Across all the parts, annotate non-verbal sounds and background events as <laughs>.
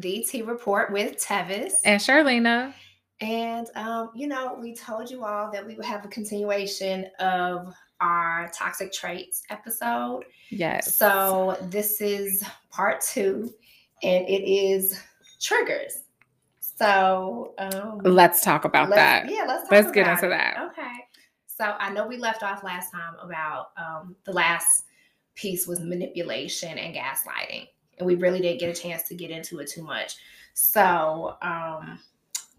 Hey guys, the T Report with Tevis. And Shirlena. And, um, you know, we told you all that we would have a continuation of our toxic traits episode. Yes. So this is part two, and it is triggers. So um, let's talk about let's- that. Yeah, let's talk Let's get into it. that. Okay. So I know we left off last time about um, the last piece was manipulation and gaslighting, and we really didn't get a chance to get into it too much. So um,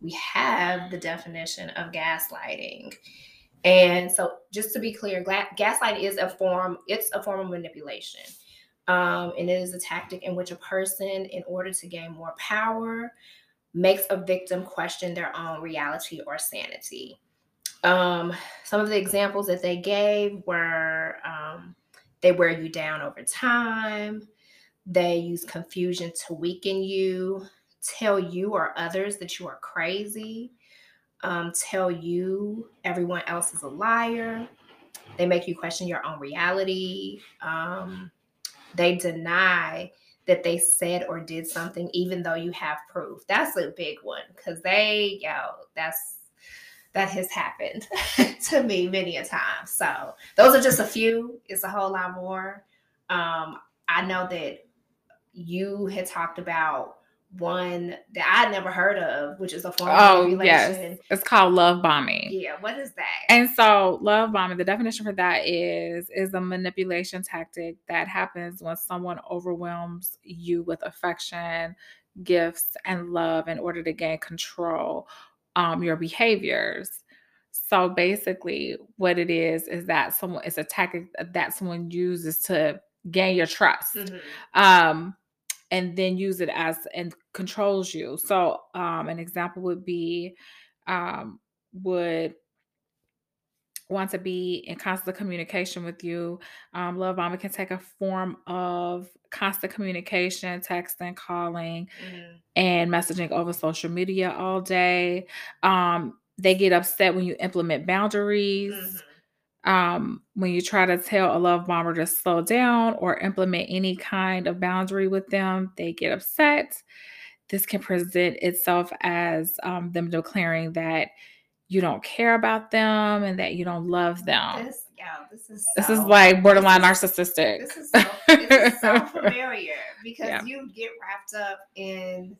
we have the definition of gaslighting. And so, just to be clear, gaslighting is a form. It's a form of manipulation, um, and it is a tactic in which a person, in order to gain more power, makes a victim question their own reality or sanity. Um, some of the examples that they gave were um, they wear you down over time, they use confusion to weaken you, tell you or others that you are crazy, um, tell you everyone else is a liar, they make you question your own reality, um, they deny that they said or did something even though you have proof. That's a big one because they, yo, that's that has happened <laughs> to me many a time. So those are just a few. It's a whole lot more. Um, I know that you had talked about one that I'd never heard of, which is a form of Oh, manipulation. yes. It's called love bombing. Yeah, what is that? And so love bombing, the definition for that is is a manipulation tactic that happens when someone overwhelms you with affection, gifts, and love in order to gain control um your behaviors. So basically what it is is that someone it's a tactic that someone uses to gain your trust. Mhm. um and then use it as and controls you so um an example would be um would want to be in constant communication with you um love bombing can take a form of constant communication texting calling Mhm. and messaging over social media all day um they get upset when you implement boundaries Mhm. Um, when you try to tell a love bomber to slow down or implement any kind of boundary with them, they get upset. This can present itself as um, them declaring that you don't care about them and that you don't love them. This, yo, this is This is like borderline this is- narcissistic. This is so, this is so <laughs> familiar because Yeah. you get wrapped up in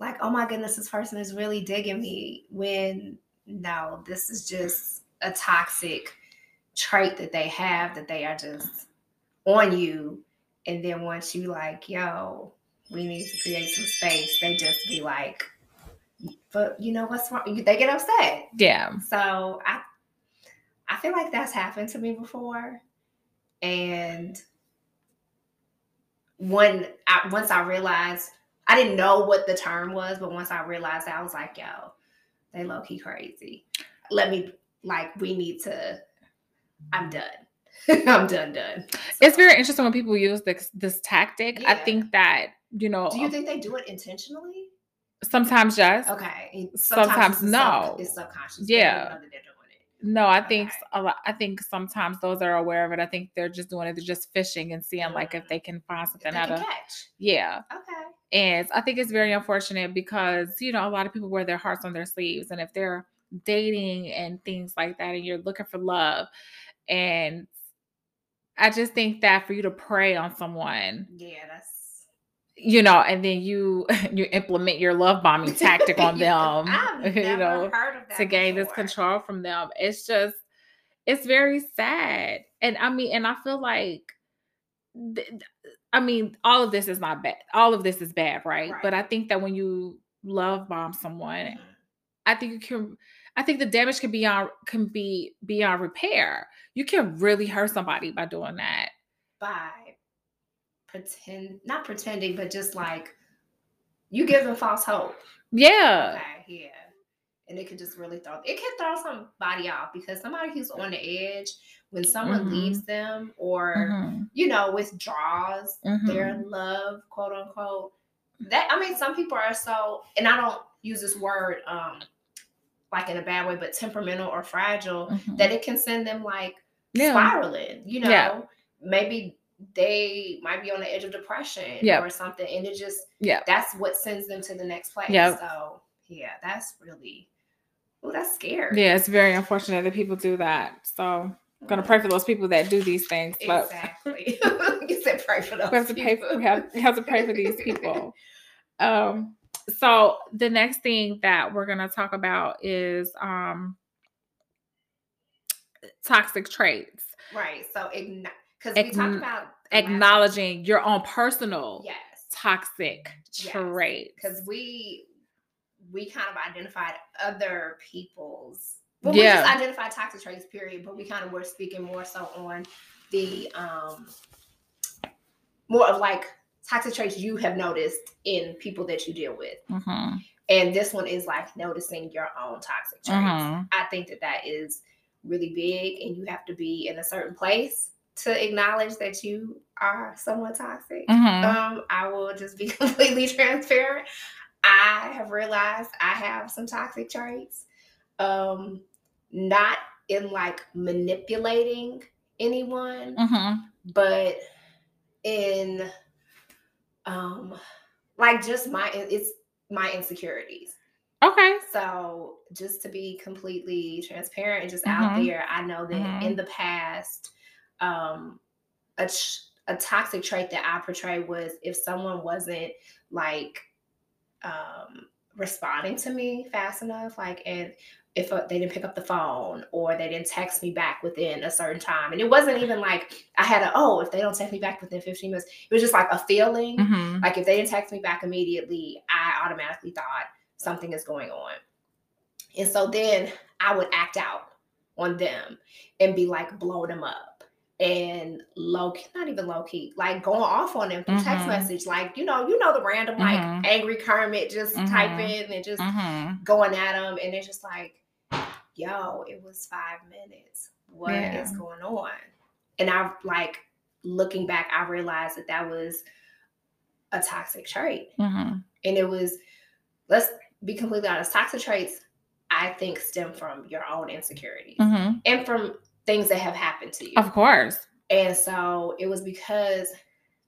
like, oh my goodness, this person is really digging me. When no, this is just a toxic trait that they have that they are just on you. And then once you like, yo, we need to create some space, they just be like, but you know what's wrong? They get upset. yeah. So I I feel like that's happened to me before. And when I once I realized I didn't know what the term was, but once I realized that I was like, yo, they low key crazy. Let me like we need to I'm done. <laughs> I'm done done. It's very interesting when people use this this tactic. I think that, you know, Do you think they do it intentionally? sometimes yes. Okay. Sometimes it's a sub- no. It's subconscious. Yeah. know that they're doing it. No, I think Okay. a lot. I think sometimes those are aware of it, I think they're just doing it. They're just fishing and seeing like if Mm. they can find something out of. catch. Yeah, Okay. and I think it's very unfortunate because you know a lot of people wear their hearts on their sleeves, and if they're dating and things like that, and you're looking for love, and I just think that for you to prey on someone, Yeah, that's you know, and then you <laughs> you implement your love bombing tactic on <laughs> them, <laughs> you know, heard of that to gain this control from them. It's just, it's very sad. And I mean, and I feel like, th- I mean, all of this is not bad. All of this is bad, right? But I think that when you love bomb someone, Mhm. I think you can. I think the damage can be on can be beyond repair. You can really hurt somebody by doing that. By pretend, not pretending, but just like you give them false hope. Yeah. Okay, yeah. And it can just really throw it can throw somebody off because somebody who's on the edge, when someone Mhm. leaves them or Mhm. you know, withdraws Mhm. their love, quote unquote. That I mean, some people are so, and I don't use this word um like in a bad way, but temperamental or fragile, Mhm. that it can send them like Yeah. spiraling, you know, Yeah. maybe they might be on the edge of depression Yep. or something. And it just, Yeah. that's what sends them to the next place. Yep. So, yeah, that's really, oh, that's scary. Yeah, it's very unfortunate that people do that. So I'm gonna pray for those people that do these things. But Exactly. <laughs> you said pray for those we have to pay people. we have, we have to pray for these <laughs> people. Um so the next thing that we're gonna talk about is um toxic traits. right. So, because we talked about Acknowledging your own personal Yes. toxic Yes. traits. because we we kind of identified other people's well Yeah. we just identified toxic traits period but we kind of were speaking more so on the um more of like toxic traits you have noticed in people that you deal with Mhm. and this one is like noticing your own toxic traits Mhm. i think that that is really big and you have to be in a certain place to acknowledge that you are somewhat toxic Mhm. um, I will just be <laughs> completely transparent. I have realized I have some toxic traits. Um, not in like manipulating anyone, Mhm. but in um like just my it's my insecurities. Okay. So just to be completely transparent and just out Mhm. there, I know that Mhm. in the past, um, a a toxic trait that I portrayed was if someone wasn't like um, responding to me fast enough, like and if uh, they didn't pick up the phone or they didn't text me back within a certain time, and it wasn't even like I had a oh if they don't text me back within 15 minutes, it was just like a feeling. Mhm. Like if they didn't text me back immediately, I automatically thought something is going on. And so then I would act out on them and be like blow them up and low key, not even low key, like going off on them through text Mhm. message. Like, you know, you know the random like Mhm. angry Kermit just typing and just Mhm. going at them. And it's just like, yo, it was five minutes. What is Yeah. going on? And I've like looking back, I realized that that was a toxic trait. Mhm. And it was, let's be completely honest, toxic traits, I think, stem from your own insecurities Mhm. and from things that have happened to you. Of course. And so it was because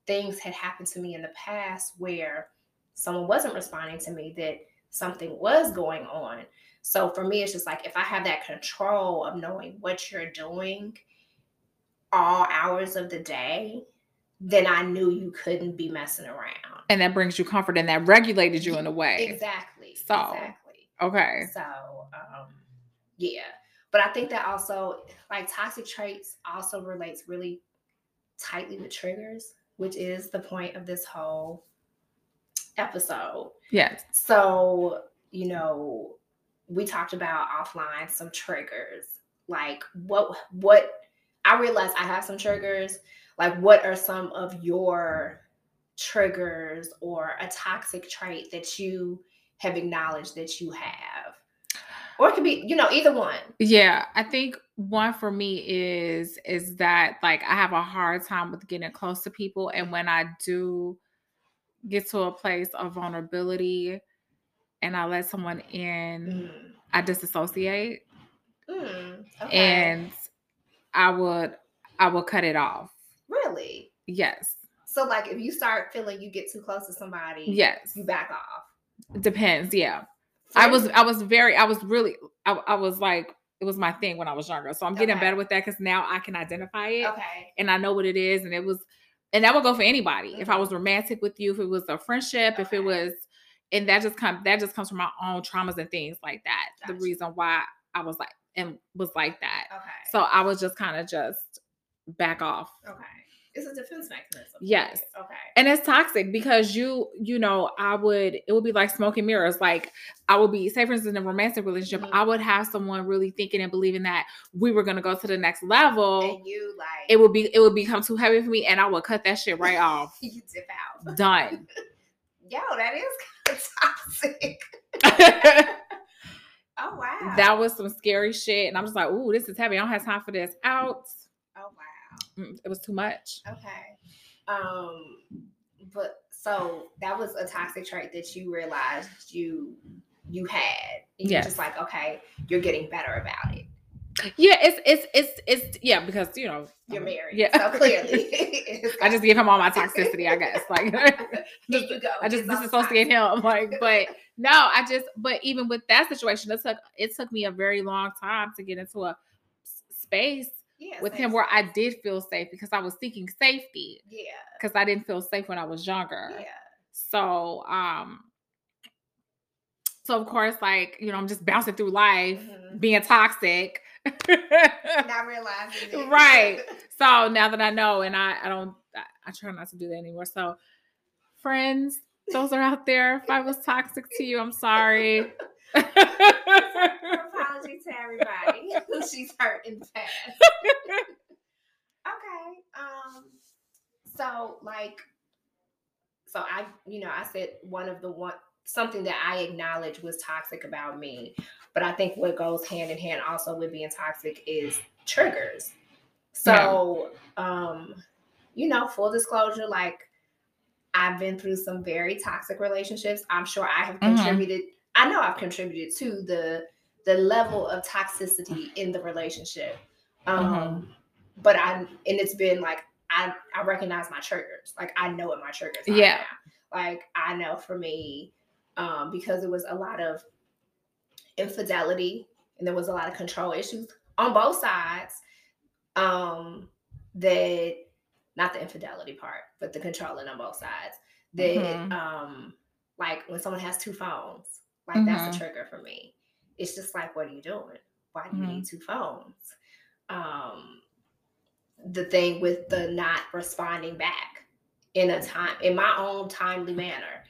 things had happened to me in the past where someone wasn't responding to me that something was going on. So for me, it's just like if I have that control of knowing what you're doing all hours of the day, then I knew you couldn't be messing around. And that brings you comfort and that regulated you in a way. Exactly. So, exactly. Okay. So, um, yeah. But I think that also, like, toxic traits also relates really tightly with triggers, which is the point of this whole episode. Yes. So, you know, we talked about offline some triggers. Like, what, what, I realized I have some triggers. Like, what are some of your triggers or a toxic trait that you have acknowledged that you have? Or it could be, you know, either one. Yeah, I think one for me is is that like I have a hard time with getting close to people and when I do get to a place of vulnerability and I let someone in, Mm. I disassociate Mm, okay. and I would I would cut it off. really? Yes. So, like, if you start feeling you get too close to somebody, Yes. you back off. Depends, yeah. I was I was very I was really I, I was like it was my thing when I was younger. So I'm getting Okay. better with that because now I can identify it okay. and I know what it is. And it was and that would go for anybody. If I Mhm. was romantic with you, if it was a friendship, if it was and that just comes that just comes from my own traumas and things like that. The reason why I was like and was like that. Okay. So I was just kind of just back off. okay. It's a defense mechanism. Yes. Okay. and it's toxic because you you know i would it would be like smoking mirrors like i would be say for instance in a romantic relationship Mhm. i would have someone really thinking and believing that we were going to go to the next level And you like it would be it would become too heavy for me and i would cut that shit right <laughs> off you dip out. done <laughs> Yo, that is <laughs> toxic. <laughs> Oh wow. that was some scary shit and i'm just like ooh this is heavy i don't have time for this out Oh wow. Mm, it was too much Okay. Um, but so that was a toxic trait that you realized you you had. And you're just like, okay, you're getting better about it. Yeah, it's it's it's it's yeah because you know You're I'm- married. Yeah, So clearly. <laughs> I just give him all my toxicity. I guess like <laughs> Here you go. I just It's this is supposed to get toxic. him like but no I just but even with that situation it took it took me a very long time to get into a space Yeah, with him where I did feel safe because I was seeking safety Yeah. because I didn't feel safe when I was younger. Yeah. So um so of course like you know I'm just bouncing through life Mhm. being toxic. Not realizing it. Right. <laughs> so now that I know and I I don't I, I try not to do that anymore. So friends, those are out there. If I was toxic to you, I'm sorry. <laughs> apology to everybody <laughs> who she's hurt in the past. okay. Um. So like, so I, you know, I said one of the one something that I acknowledge was toxic about me, but I think what goes hand in hand also with being toxic is triggers. So, um, you know, full disclosure, like I've been through some very toxic relationships. I'm sure I have Mhm. contributed. I know I've contributed to the the level of toxicity in the relationship. Um, but I and it's been like I I recognize my triggers. Like I know what my triggers are. Yeah. now. Like I know for me, um, because it was a lot of infidelity and there was a lot of control issues on both sides. Um, that not the infidelity part, but the controlling on both sides. That Mhm. um like when someone has two phones, like that's Mhm. a trigger for me. It's just like, what are you doing? Why do you need two phones? Um the thing with the not responding back in a time in my own timely manner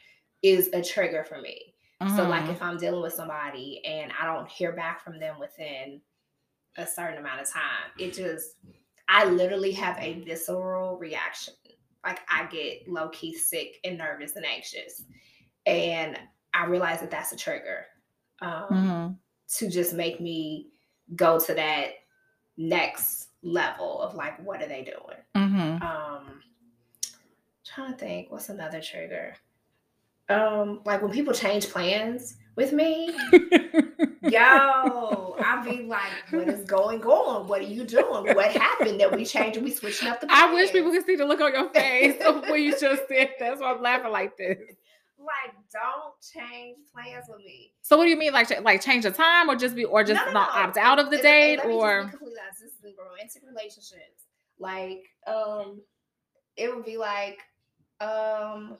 is a trigger for me. So like Mhm. if I'm dealing with somebody and I don't hear back from them within a certain amount of time, it just I literally have a visceral reaction. Like I get low key sick and nervous and anxious, and I realize that that's a trigger um, Mhm. to just make me go to that next level of like, what are they doing? Mhm. um trying to think what's another trigger um like when people change plans with me <laughs> yo i'll be like what is going on what are you doing what happened that we changed we switching up the I wish people could see the look on your face when you just <laughs> said. That's why I'm laughing like this. like don't change plans with me So what do you mean, like, like change the time, or just be, or just No, no, not no. opt out of the date, let me just be or this is romantic relationships. Like, um, it would be like, um,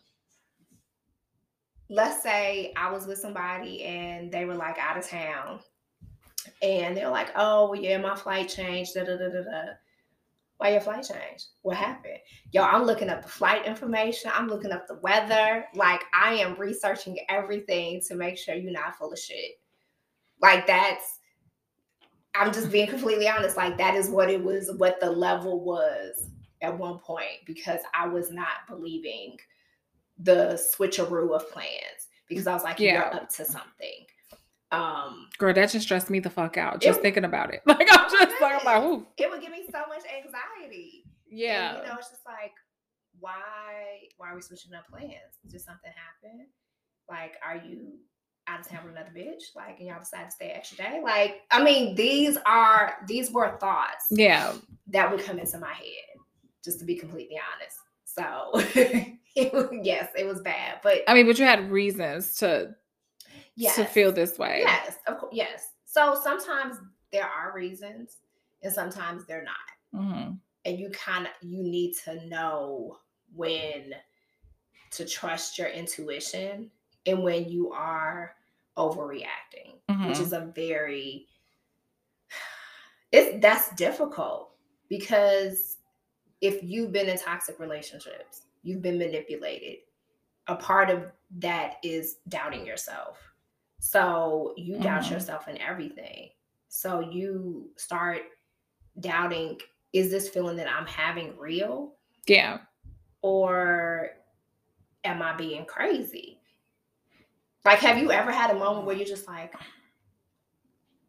let's say I was with somebody and they were like out of town, and they're like, "Oh, yeah, my flight changed." Da da da da. Why your flight changed? What happened? Yo, I'm looking up the flight information. I'm looking up the weather. Like, I am researching everything to make sure you're not full of shit. Like, that's I'm just being completely honest. Like that is what it was, what the level was at one point, because I was not believing the switcheroo of plans because I was like, Yeah. you're up to something. Um, girl, that just stressed me the fuck out just It- thinking about it. <laughs> Like I'm just like, I'm like, ooh, it would give me so much anxiety. yeah. And, you know, it's just like, why why are we switching up plans? Did something happen? Like, are you out of town with another bitch? Like, and y'all decide to stay extra day? Like, I mean, these are these were thoughts. yeah. that would come into my head, just to be completely honest. So, <laughs> it was- <laughs> yes, it was bad, but I mean, but you had reasons to yes, to feel this way. Yes, of course, yes. So sometimes there are reasons, and sometimes they're not, Mhm. and you kind of you need to know when to trust your intuition and when you are overreacting, which Mhm. is a very <sighs> it's that's difficult because if you've been in toxic relationships, you've been manipulated. A part of that is doubting yourself. So you doubt Mhm. yourself in everything. So you start doubting is this feeling that I'm having real Yeah. or am I being crazy? Like, have you ever had a moment where you're just like,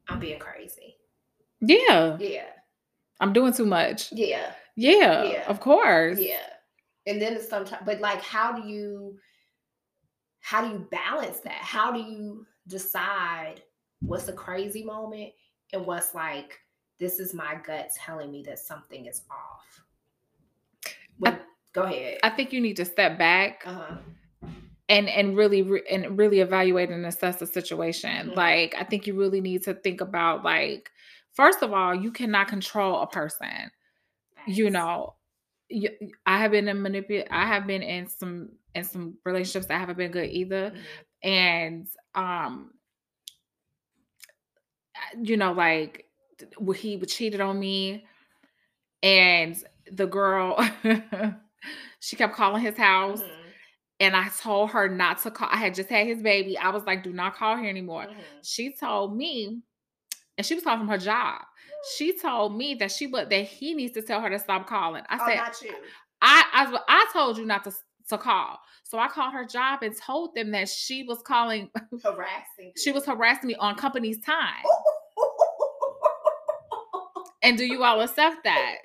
I'm being crazy? Yeah. Yeah, I'm doing too much. yeah. Yeah. Yeah. Of course. Yeah. And then it's sometimes, but like, how do you, how do you balance that? How do you decide what's a crazy moment and what's like this is my gut telling me that something is off. Well, go ahead. I think you need to step back Uh-huh. and and really re- and really evaluate and assess the situation. Mhm. Like I think you really need to think about like first of all, you cannot control a person. You know, you, I have been in manipulate. I have been in some in some relationships that haven't been good either, Mhm. and um, you know, like he cheated on me, and the girl, <laughs> she kept calling his house. Mhm. And I told her not to call. I had just had his baby. I was like, do not call here anymore. Mhm. She told me, and she was calling from her job. She told me that she would that he needs to tell her to stop calling. I Oh, said, not you. I, I I told you not to to call. So I called her job and told them that she was calling. <laughs> Harassing. She was harassing me on company's time. <laughs> And do you all accept that?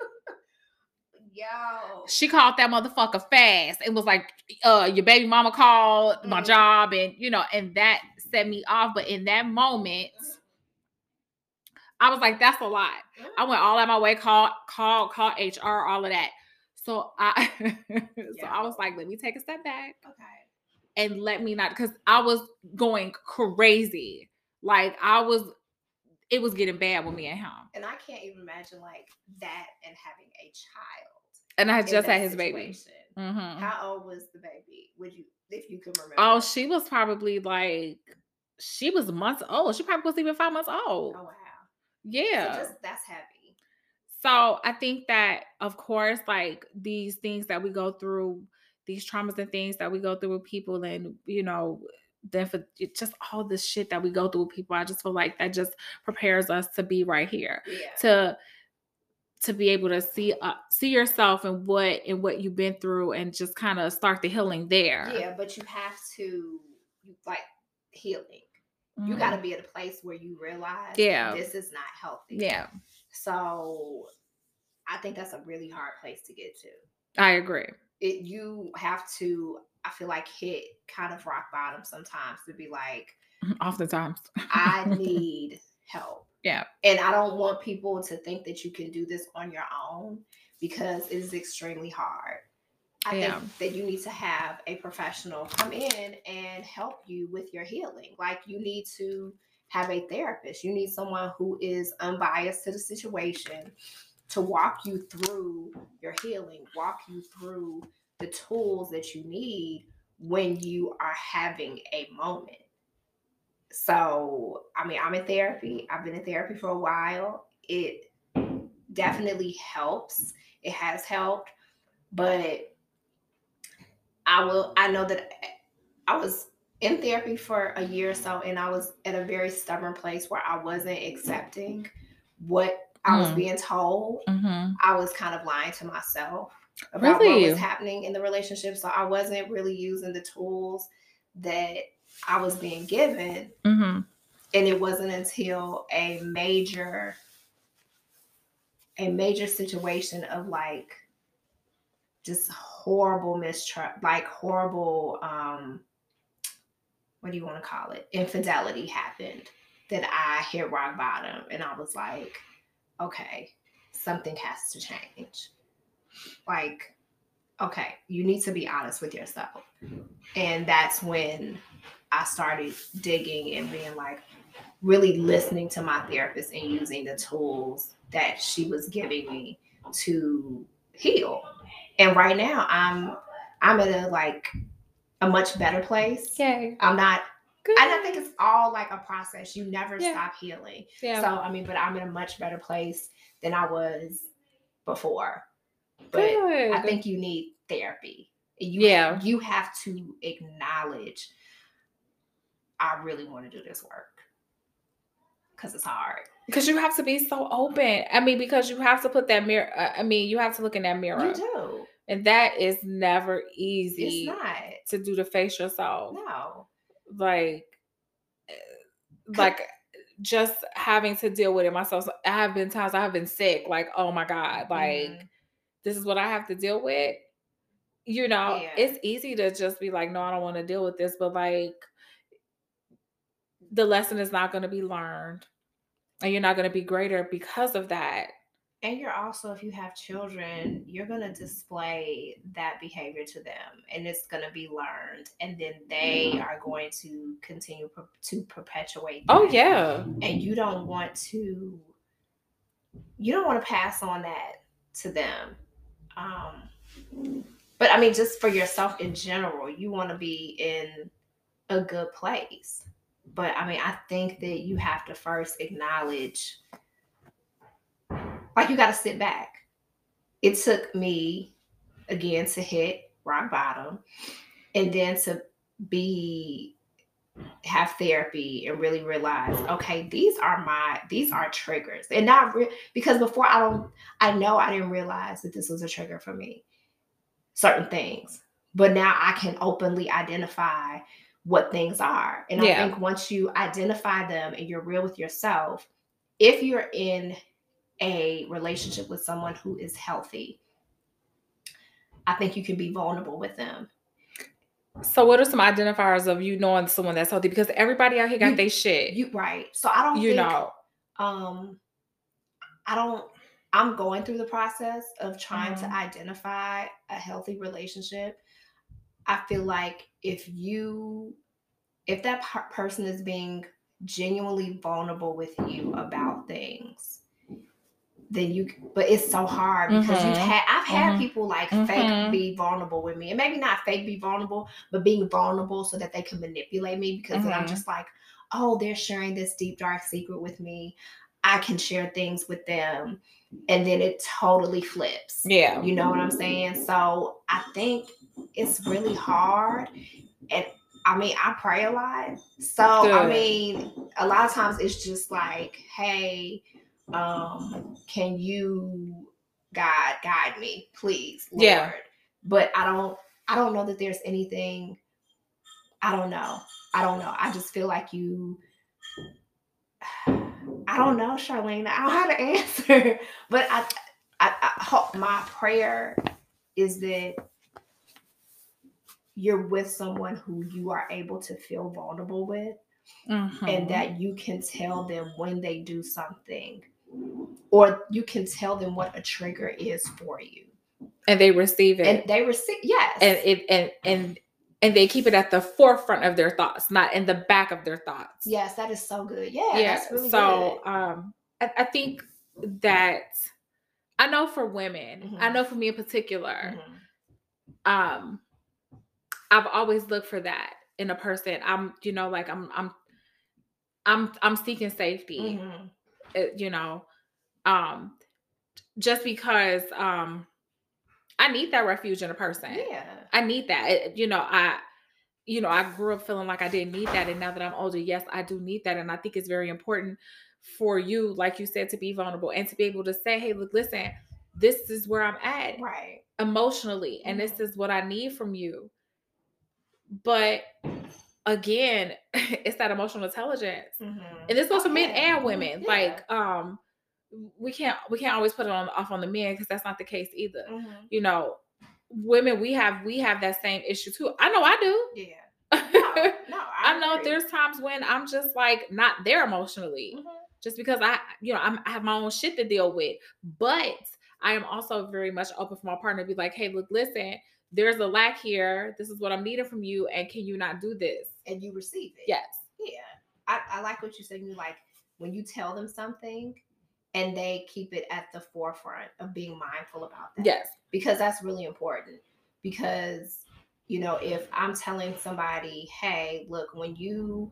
Yo. She called that motherfucker fast and was like, uh, your baby mama called my Mhm. job, and you know, and that set me off. But in that moment, I was like, that's a lot. I went all out my way, call, call, call HR, all of that. So I <laughs> so I was like, let me take a step back Okay. and let me not because I was going crazy. Like I was it was getting bad with me at home. And I can't even imagine like that and having a child. And I just had his baby. situation. Mhm. How old was the baby? Would you, if you can remember? Oh, she was probably like she was months old. She probably was even five months old. Oh wow. Yeah. So just that's heavy. So I think that, of course, like these things that we go through, these traumas and things that we go through with people, and you know, then for just all this shit that we go through with people, I just feel like that just prepares us to be right here, Yeah. to to be able to see uh, see yourself and what and what you've been through, and just kind of start the healing there. Yeah, but you have to like healing. You Mhm. got to be at a place where you realize Yeah. this is not healthy. Yeah, So I think that's a really hard place to get to. I agree. It you have to I feel like hit kind of rock bottom sometimes to be like <laughs> Oftentimes, I <laughs> need help. Yeah. And I don't want people to think that you can do this on your own because it is extremely hard. I Yeah. think that you need to have a professional come in and help you with your healing. Like you need to have a therapist. You need someone who is unbiased to the situation to walk you through your healing, walk you through the tools that you need when you are having a moment. So, I mean, I'm in therapy. I've been in therapy for a while. It definitely helps. It has helped, but I will, I know that I was in therapy for a year or so, and I was at a very stubborn place where I wasn't accepting what I was Mm. being told. Mhm. I was kind of lying to myself about what was happening in the relationship. So I wasn't really using the tools that I was being given. Mhm. And it wasn't until a major, a major situation of like just horrible mistrust, like horrible, um, what do you want to call it? Infidelity happened that I hit rock bottom and I was like, okay, something has to change. Like, okay, you need to be honest with yourself. And that's when I started digging and being like, really listening to my therapist and using the tools that she was giving me to heal. And right now I'm I'm at a like a much better place. Yay. I'm not Good. and I think it's all like a process. You never Yeah. stop healing. yeah. So I mean, but I'm in a much better place than I was before. But Good. I think you need therapy. You, Yeah. you have to acknowledge I really want to do this work. Cause it's hard. Because you have to be so open. I mean, because you have to put that mirror. uh, I mean, you have to look in that mirror, You do. and that is never easy It's not. to do to face yourself. No. Like, eh, like just having to deal with it myself. I have been times I have been sick. Like, oh my god, like Mhm. this is what I have to deal with. You know, Yeah. it's easy to just be like, no, I don't want to deal with this, but like the lesson is not going to be learned And you're not going to be greater because of that. And you're also, if you have children, you're going to display that behavior to them and it's going to be learned. And then they are going to continue per- to perpetuate. Oh, yeah. And you don't want to, you don't want to pass on that to them. Um, but I mean, just for yourself in general, you want to be in a good place. But I mean, I think that you have to first acknowledge like you got to sit back. It took me again to hit rock bottom and then to be have therapy and really realize okay these are my these are triggers. And not re- because before i don't i know i didn't realize that this was a trigger for me. Certain things. But now i can openly identify what things are and yeah. i think once you identify them and you're real with yourself if you're in a relationship with someone who is healthy, I think you can be vulnerable with them. So, what are some identifiers of you knowing someone that's healthy? Because everybody out here got their shit. You right. So I don't. You think, know. Um, I don't. I'm going through the process of trying mm-hmm. to identify a healthy relationship. I feel like if you, if that person is being genuinely vulnerable with you about things, then you but it's so hard because mm-hmm. you've had I've had mm-hmm. people like mm-hmm. fake be vulnerable with me and maybe not fake be vulnerable but being vulnerable so that they can manipulate me because then I'm mm-hmm. just like oh they're sharing this deep dark secret with me I can share things with them and then it totally flips yeah you know what I'm saying so I think it's really hard and I mean, I pray a lot. So, Good. I mean, a lot of times it's just like, hey, um, can you God guide me, please, Lord? Yeah. But I don't I don't know that there's anything I don't know. I don't know. I just feel like you I don't know, Charlene. I don't have an <laughs> answer. But I I, I hope my prayer is that you're with someone who you are able to feel vulnerable with mm-hmm. and that you can tell them when they do something or you can tell them what a trigger is for you and they receive it and they receive yes and it and and and they keep it at the forefront of their thoughts not in the back of their thoughts yes that is so good yeah yeah really so good. um I, I, think that i know for women mm-hmm. i know for me in particular mm-hmm. um i've always looked for that in a person i'm you know like i'm i'm i'm i'm seeking safety mm-hmm. Eh, you know um just because um I need that refuge in a person. Yeah. I need that. It, you know, I you know, I grew up feeling like I didn't need that and now that I'm older, yes, I do need that and I think it's very important for you like you said to be vulnerable and to be able to say, "Hey, look, listen, this is where I'm at." Right. Emotionally, and mm-hmm. this is what I need from you. But again, <laughs> it's that emotional intelligence. Mm-hmm. And this goes for men and women. Yeah. Like um we can't we can't always put it on off on the men because that's not the case either. Mm-hmm. You know, women we have we have that same issue too. I know I do. Yeah. <laughs> No, no I, I know there's times when I'm just like not there emotionally, mm-hmm. just because I you know I'm, I have my own shit to deal with. But I am also very much open for my partner to be like, hey, look, listen, there's a lack here. This is what I'm needing from you, and can you not do this? And you receive it. Yes. Yeah. I, I like what you said. You like when you tell them something and they keep it at the forefront of being mindful about that. Yes. Because that's really important. Because, you know, if I'm telling somebody, hey, look, when you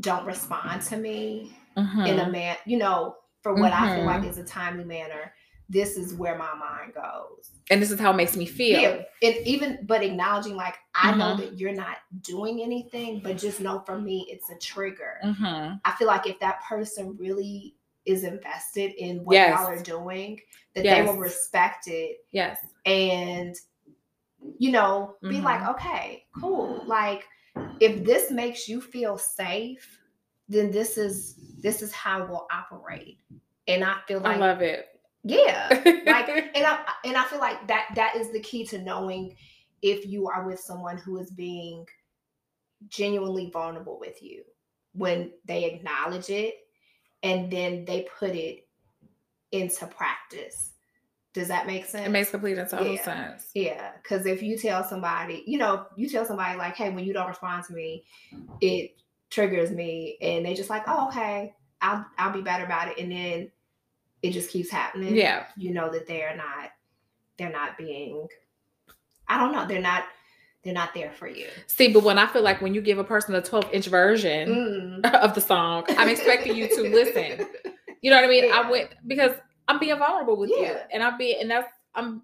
don't respond to me mm-hmm. in a man, you know, for what mm-hmm. I feel like mm-hmm. is a timely manner, this is where my mind goes. And this is how it makes me feel. Yeah. And even but acknowledging like I mm-hmm. know that you're not doing anything, but just know for me it's a trigger. Mm-hmm. I feel like if that person really is invested in what yes. y'all are doing, that yes. they will respect it. Yes. And you know, be mm-hmm. like, okay, cool. Like if this makes you feel safe, then this is this is how we'll operate. And I feel like I love it. Yeah. like <laughs> and I and I feel like that that is the key to knowing if you are with someone who is being genuinely vulnerable with you when they acknowledge it and then they put it into practice. Does that make sense? It makes complete and total Yeah. sense. Yeah, because if you tell somebody, you know, you tell somebody like, "Hey, when you don't respond to me, it triggers me," and they just like, "Oh, okay, I'll I'll be better about it," and then it just keeps happening. Yeah. you know that they're not they're not being. I don't know. They're not they're not there for you. See, but when I feel like when you give a person a 12 inch version Mm. <laughs> of the song, I'm expecting you to <laughs> listen. You know what I mean? Yeah. I went because I'm being vulnerable with you, and I'm being, and that's I'm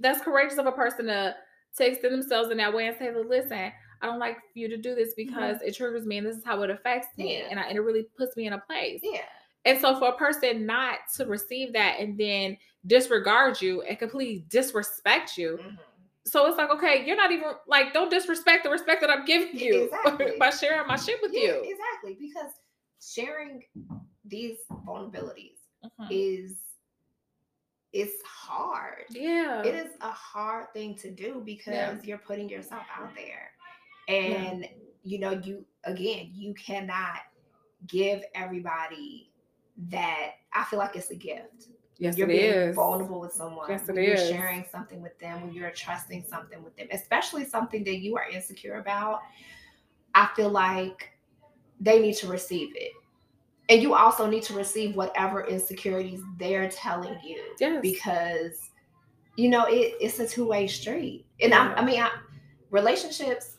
that's courageous of a person to to extend themselves in that way and say, "Look, "Listen, I don't like for you to do this because it triggers me, and this is how it affects me, Mm-hmm. Yeah. and, I, and it really puts me in a place." Yeah. And so, for a person not to receive that and then disregard you and completely disrespect you, Mhm. so it's like, okay, you're not even like, don't disrespect the respect that I'm giving you <laughs> Exactly. by sharing my shit with Yeah, you. exactly. Because sharing these vulnerabilities Mhm. is it's hard. Yeah. It is a hard thing to do because you're putting yourself out there. And you know, you again, you cannot give everybody that I feel like it's a gift. Yes, you're it being is. vulnerable with someone. Yes, it you're is. sharing something with them, when you're trusting something with them, especially something that you are insecure about. I feel like they need to receive it. And you also need to receive whatever insecurities they're telling you Yes. because you know it, it's a two-way street and I, I mean I, relationships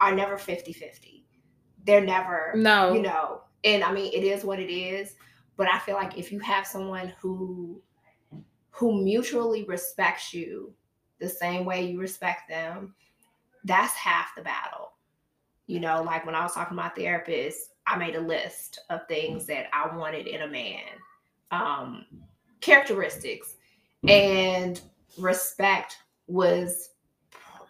are never 50-50 they're never no. you know and i mean it is what it is but i feel like if you have someone who who mutually respects you the same way you respect them that's half the battle. You know like when i was talking to my therapist i made a list of things that i wanted in a man um characteristics. And respect was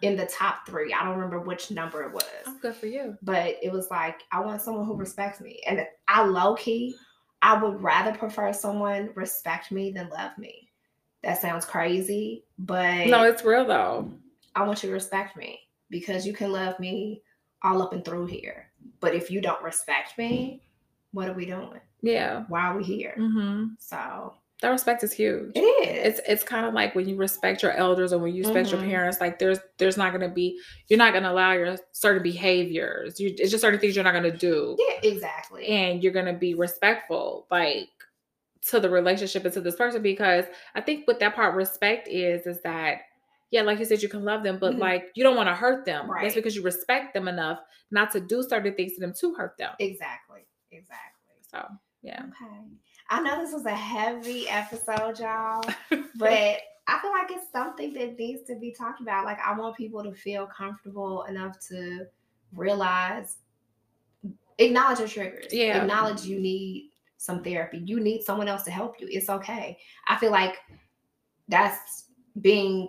in the top three. I don't remember which number it was. I'm good for you. but it was like I want someone who respects me, and I low key, I would rather prefer someone respect me than love me. That sounds crazy, but No, it's real though. I want you to respect me because you can love me all up and through here. But if you don't respect me, what are we doing? Yeah. Why are we here? hmm So That respect is huge. it is. It's it's kind of like when you respect your elders or when you respect your Mhm. parents. Like there's there's not gonna be you're not gonna allow your certain behaviors. You it's just certain things you're not gonna do, yeah, exactly. and you're gonna be respectful, like to the relationship and to this person. Because I think what that part respect is is that yeah, like you said, you can love them, but Mhm. like you don't want to hurt them. That's because you respect them enough not to do certain things to them to hurt them. exactly. Exactly. So yeah. Okay. I know this was a heavy episode, y'all, <laughs> but I feel like it's something that needs to be talked about. Like, I want people to feel comfortable enough to realize, acknowledge your triggers. Yeah. Acknowledge you need some therapy. You need someone else to help you. It's okay. I feel like that's being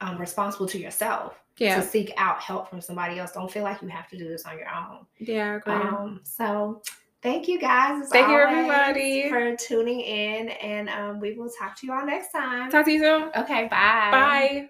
um, responsible to yourself yeah. to seek out help from somebody else. Don't feel like you have to do this on your own. Yeah. Um, so thank you guys. Thank you, everybody. for tuning in, and um, we will talk to you all next time. Talk to you soon. Okay, bye. Bye.